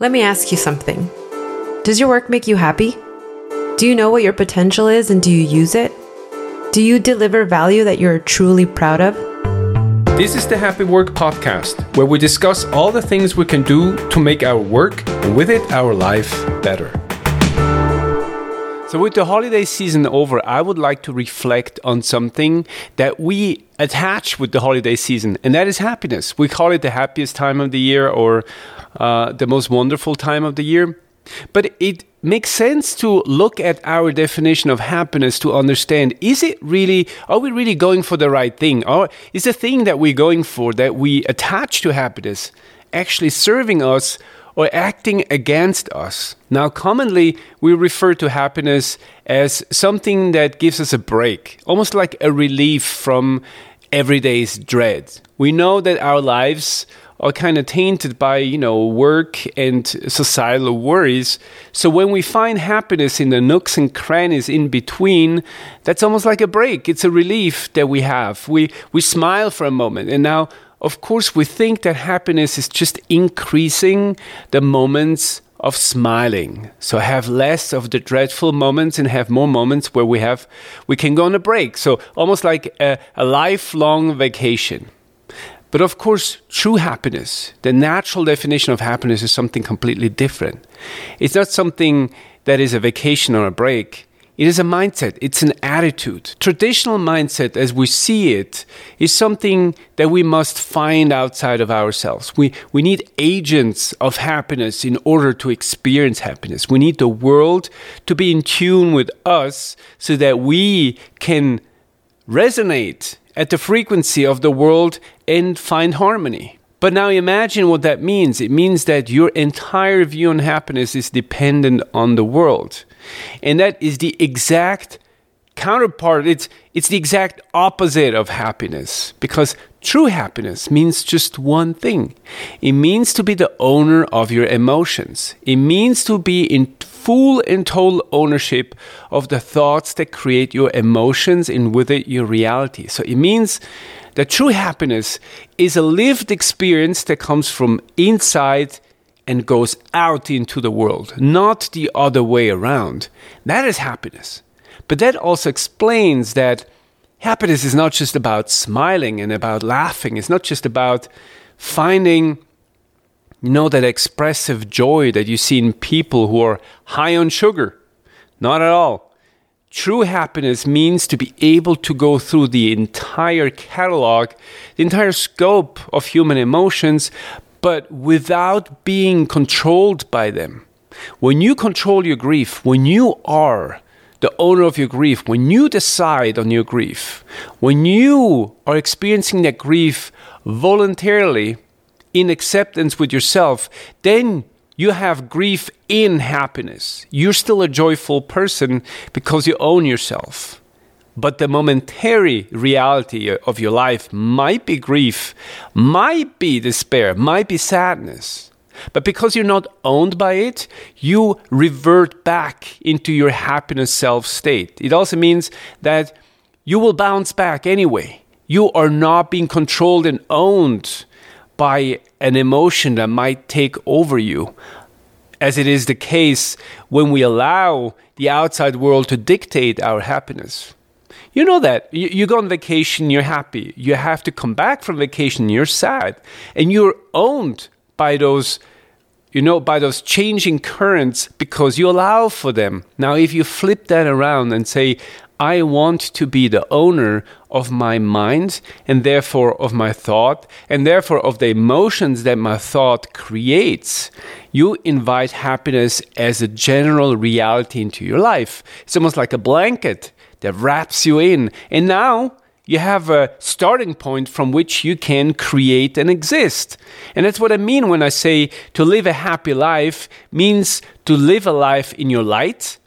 Let me ask you something. Does your work make you happy? Do you know what your potential is and do you use it? Do you deliver value that you're truly proud of? This is the Happy Work Podcast, where we discuss all the things we can do to make our work and with it our life better. So, with the holiday season over, I would like to reflect on something that we attach with the holiday season, and that is happiness. We call it the happiest time of the year or uh, the most wonderful time of the year. But it makes sense to look at our definition of happiness to understand is it really, are we really going for the right thing? Or is the thing that we're going for, that we attach to happiness, actually serving us or acting against us? Now, commonly we refer to happiness as something that gives us a break, almost like a relief from everyday's dread. We know that our lives are kind of tainted by you know work and societal worries so when we find happiness in the nooks and crannies in between that's almost like a break it's a relief that we have we we smile for a moment and now of course we think that happiness is just increasing the moments of smiling so have less of the dreadful moments and have more moments where we have we can go on a break so almost like a, a lifelong vacation but of course, true happiness, the natural definition of happiness is something completely different. It's not something that is a vacation or a break. It is a mindset, it's an attitude. Traditional mindset, as we see it, is something that we must find outside of ourselves. We, we need agents of happiness in order to experience happiness. We need the world to be in tune with us so that we can resonate at the frequency of the world and find harmony. But now imagine what that means. It means that your entire view on happiness is dependent on the world. And that is the exact counterpart. It's, it's the exact opposite of happiness because true happiness means just one thing it means to be the owner of your emotions, it means to be in full and total ownership of the thoughts that create your emotions and with it your reality. So it means that true happiness is a lived experience that comes from inside and goes out into the world, not the other way around. That is happiness. But that also explains that happiness is not just about smiling and about laughing, it's not just about finding you know that expressive joy that you see in people who are high on sugar. Not at all. True happiness means to be able to go through the entire catalog, the entire scope of human emotions, but without being controlled by them. When you control your grief, when you are the owner of your grief, when you decide on your grief, when you are experiencing that grief voluntarily, in acceptance with yourself, then you have grief in happiness. You're still a joyful person because you own yourself. But the momentary reality of your life might be grief, might be despair, might be sadness. But because you're not owned by it, you revert back into your happiness self state. It also means that you will bounce back anyway. You are not being controlled and owned by an emotion that might take over you, as it is the case when we allow the outside world to dictate our happiness. You know that. You, go on vacation, you're happy. You have to come back from vacation, you're sad. And you're owned by those, you know, by those changing currents because you allow for them. Now, if you flip that around and say, I want to be the owner of my mind and therefore of my thought and therefore of the emotions that my thought creates. You invite happiness as a general reality into your life. It's almost like a blanket that wraps you in. And now you have a starting point from which you can create and exist. And that's what I mean when I say to live a happy life means to live a life in your light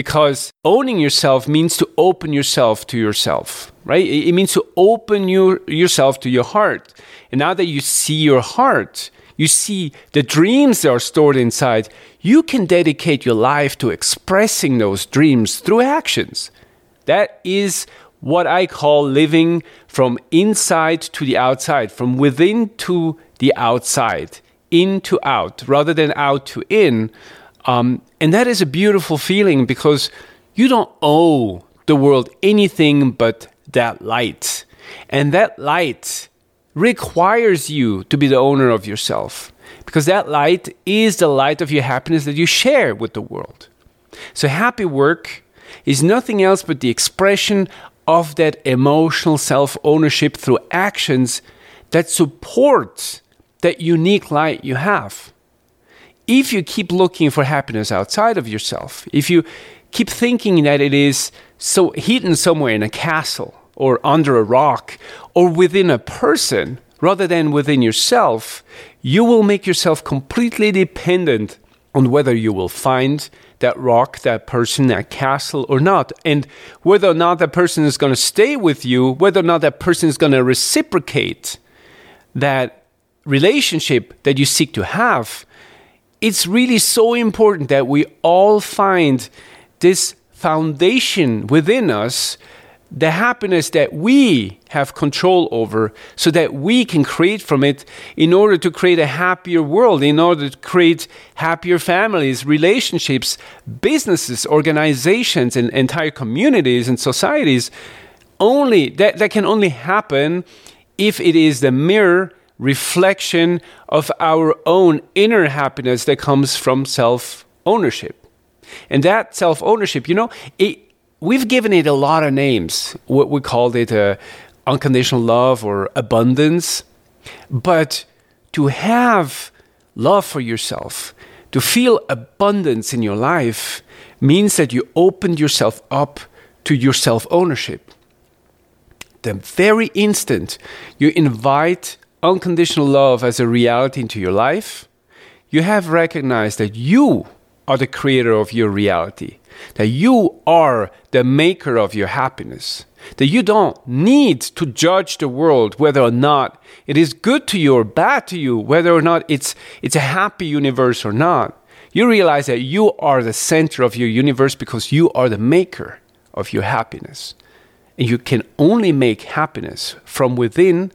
because owning yourself means to open yourself to yourself right it means to open your, yourself to your heart and now that you see your heart you see the dreams that are stored inside you can dedicate your life to expressing those dreams through actions that is what i call living from inside to the outside from within to the outside in to out rather than out to in. Um, and that is a beautiful feeling because you don't owe the world anything but that light. And that light requires you to be the owner of yourself because that light is the light of your happiness that you share with the world. So, happy work is nothing else but the expression of that emotional self ownership through actions that support that unique light you have. If you keep looking for happiness outside of yourself, if you keep thinking that it is so hidden somewhere in a castle or under a rock or within a person rather than within yourself, you will make yourself completely dependent on whether you will find that rock, that person, that castle or not. And whether or not that person is going to stay with you, whether or not that person is going to reciprocate that relationship that you seek to have, it's really so important that we all find this foundation within us the happiness that we have control over so that we can create from it in order to create a happier world, in order to create happier families, relationships, businesses, organizations, and entire communities and societies. Only that, that can only happen if it is the mirror reflection of our own inner happiness that comes from self ownership. And that self ownership, you know, it we've given it a lot of names. What we called it uh, unconditional love or abundance. But to have love for yourself, to feel abundance in your life, means that you opened yourself up to your self ownership. The very instant you invite unconditional love as a reality into your life, you have recognized that you are the creator of your reality that you are the maker of your happiness, that you don't need to judge the world whether or not it is good to you or bad to you, whether or not it's, it's a happy universe or not. You realize that you are the center of your universe because you are the maker of your happiness. And you can only make happiness from within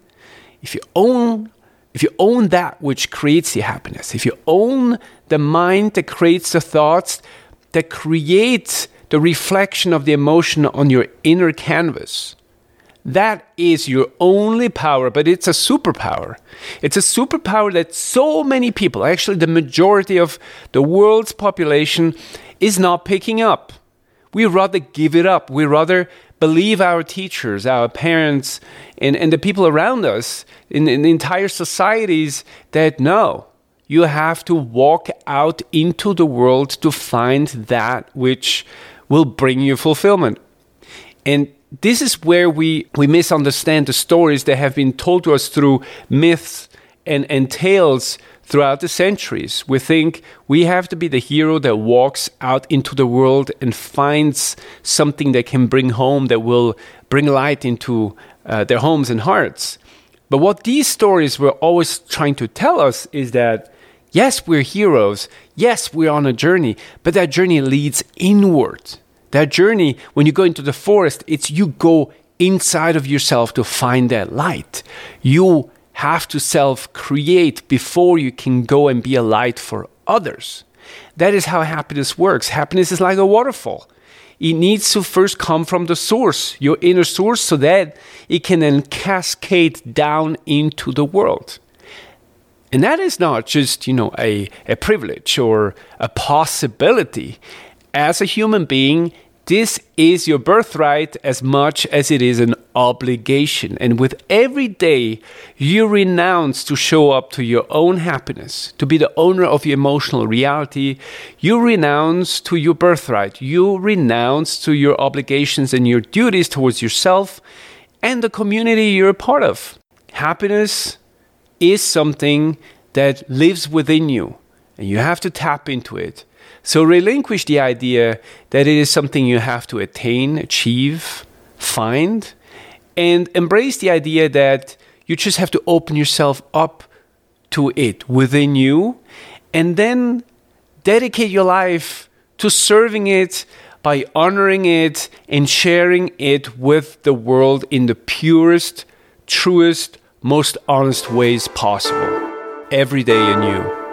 if you own if you own that which creates the happiness, if you own the mind that creates the thoughts that creates the reflection of the emotion on your inner canvas. That is your only power, but it's a superpower. It's a superpower that so many people, actually, the majority of the world's population, is not picking up. We rather give it up. We rather believe our teachers, our parents, and, and the people around us in, in entire societies that no, you have to walk out into the world to find that which will bring you fulfillment. And this is where we, we misunderstand the stories that have been told to us through myths and, and tales throughout the centuries. We think we have to be the hero that walks out into the world and finds something that can bring home, that will bring light into uh, their homes and hearts. But what these stories were always trying to tell us is that Yes, we're heroes. Yes, we're on a journey, but that journey leads inward. That journey, when you go into the forest, it's you go inside of yourself to find that light. You have to self create before you can go and be a light for others. That is how happiness works. Happiness is like a waterfall. It needs to first come from the source, your inner source, so that it can then cascade down into the world. And that is not just, you know, a, a privilege or a possibility. As a human being, this is your birthright as much as it is an obligation. And with every day you renounce to show up to your own happiness, to be the owner of your emotional reality, you renounce to your birthright. You renounce to your obligations and your duties towards yourself and the community you're a part of. Happiness is something that lives within you, and you have to tap into it. So relinquish the idea that it is something you have to attain, achieve, find, and embrace the idea that you just have to open yourself up to it within you, and then dedicate your life to serving it by honoring it and sharing it with the world in the purest, truest, most honest ways possible. every day anew.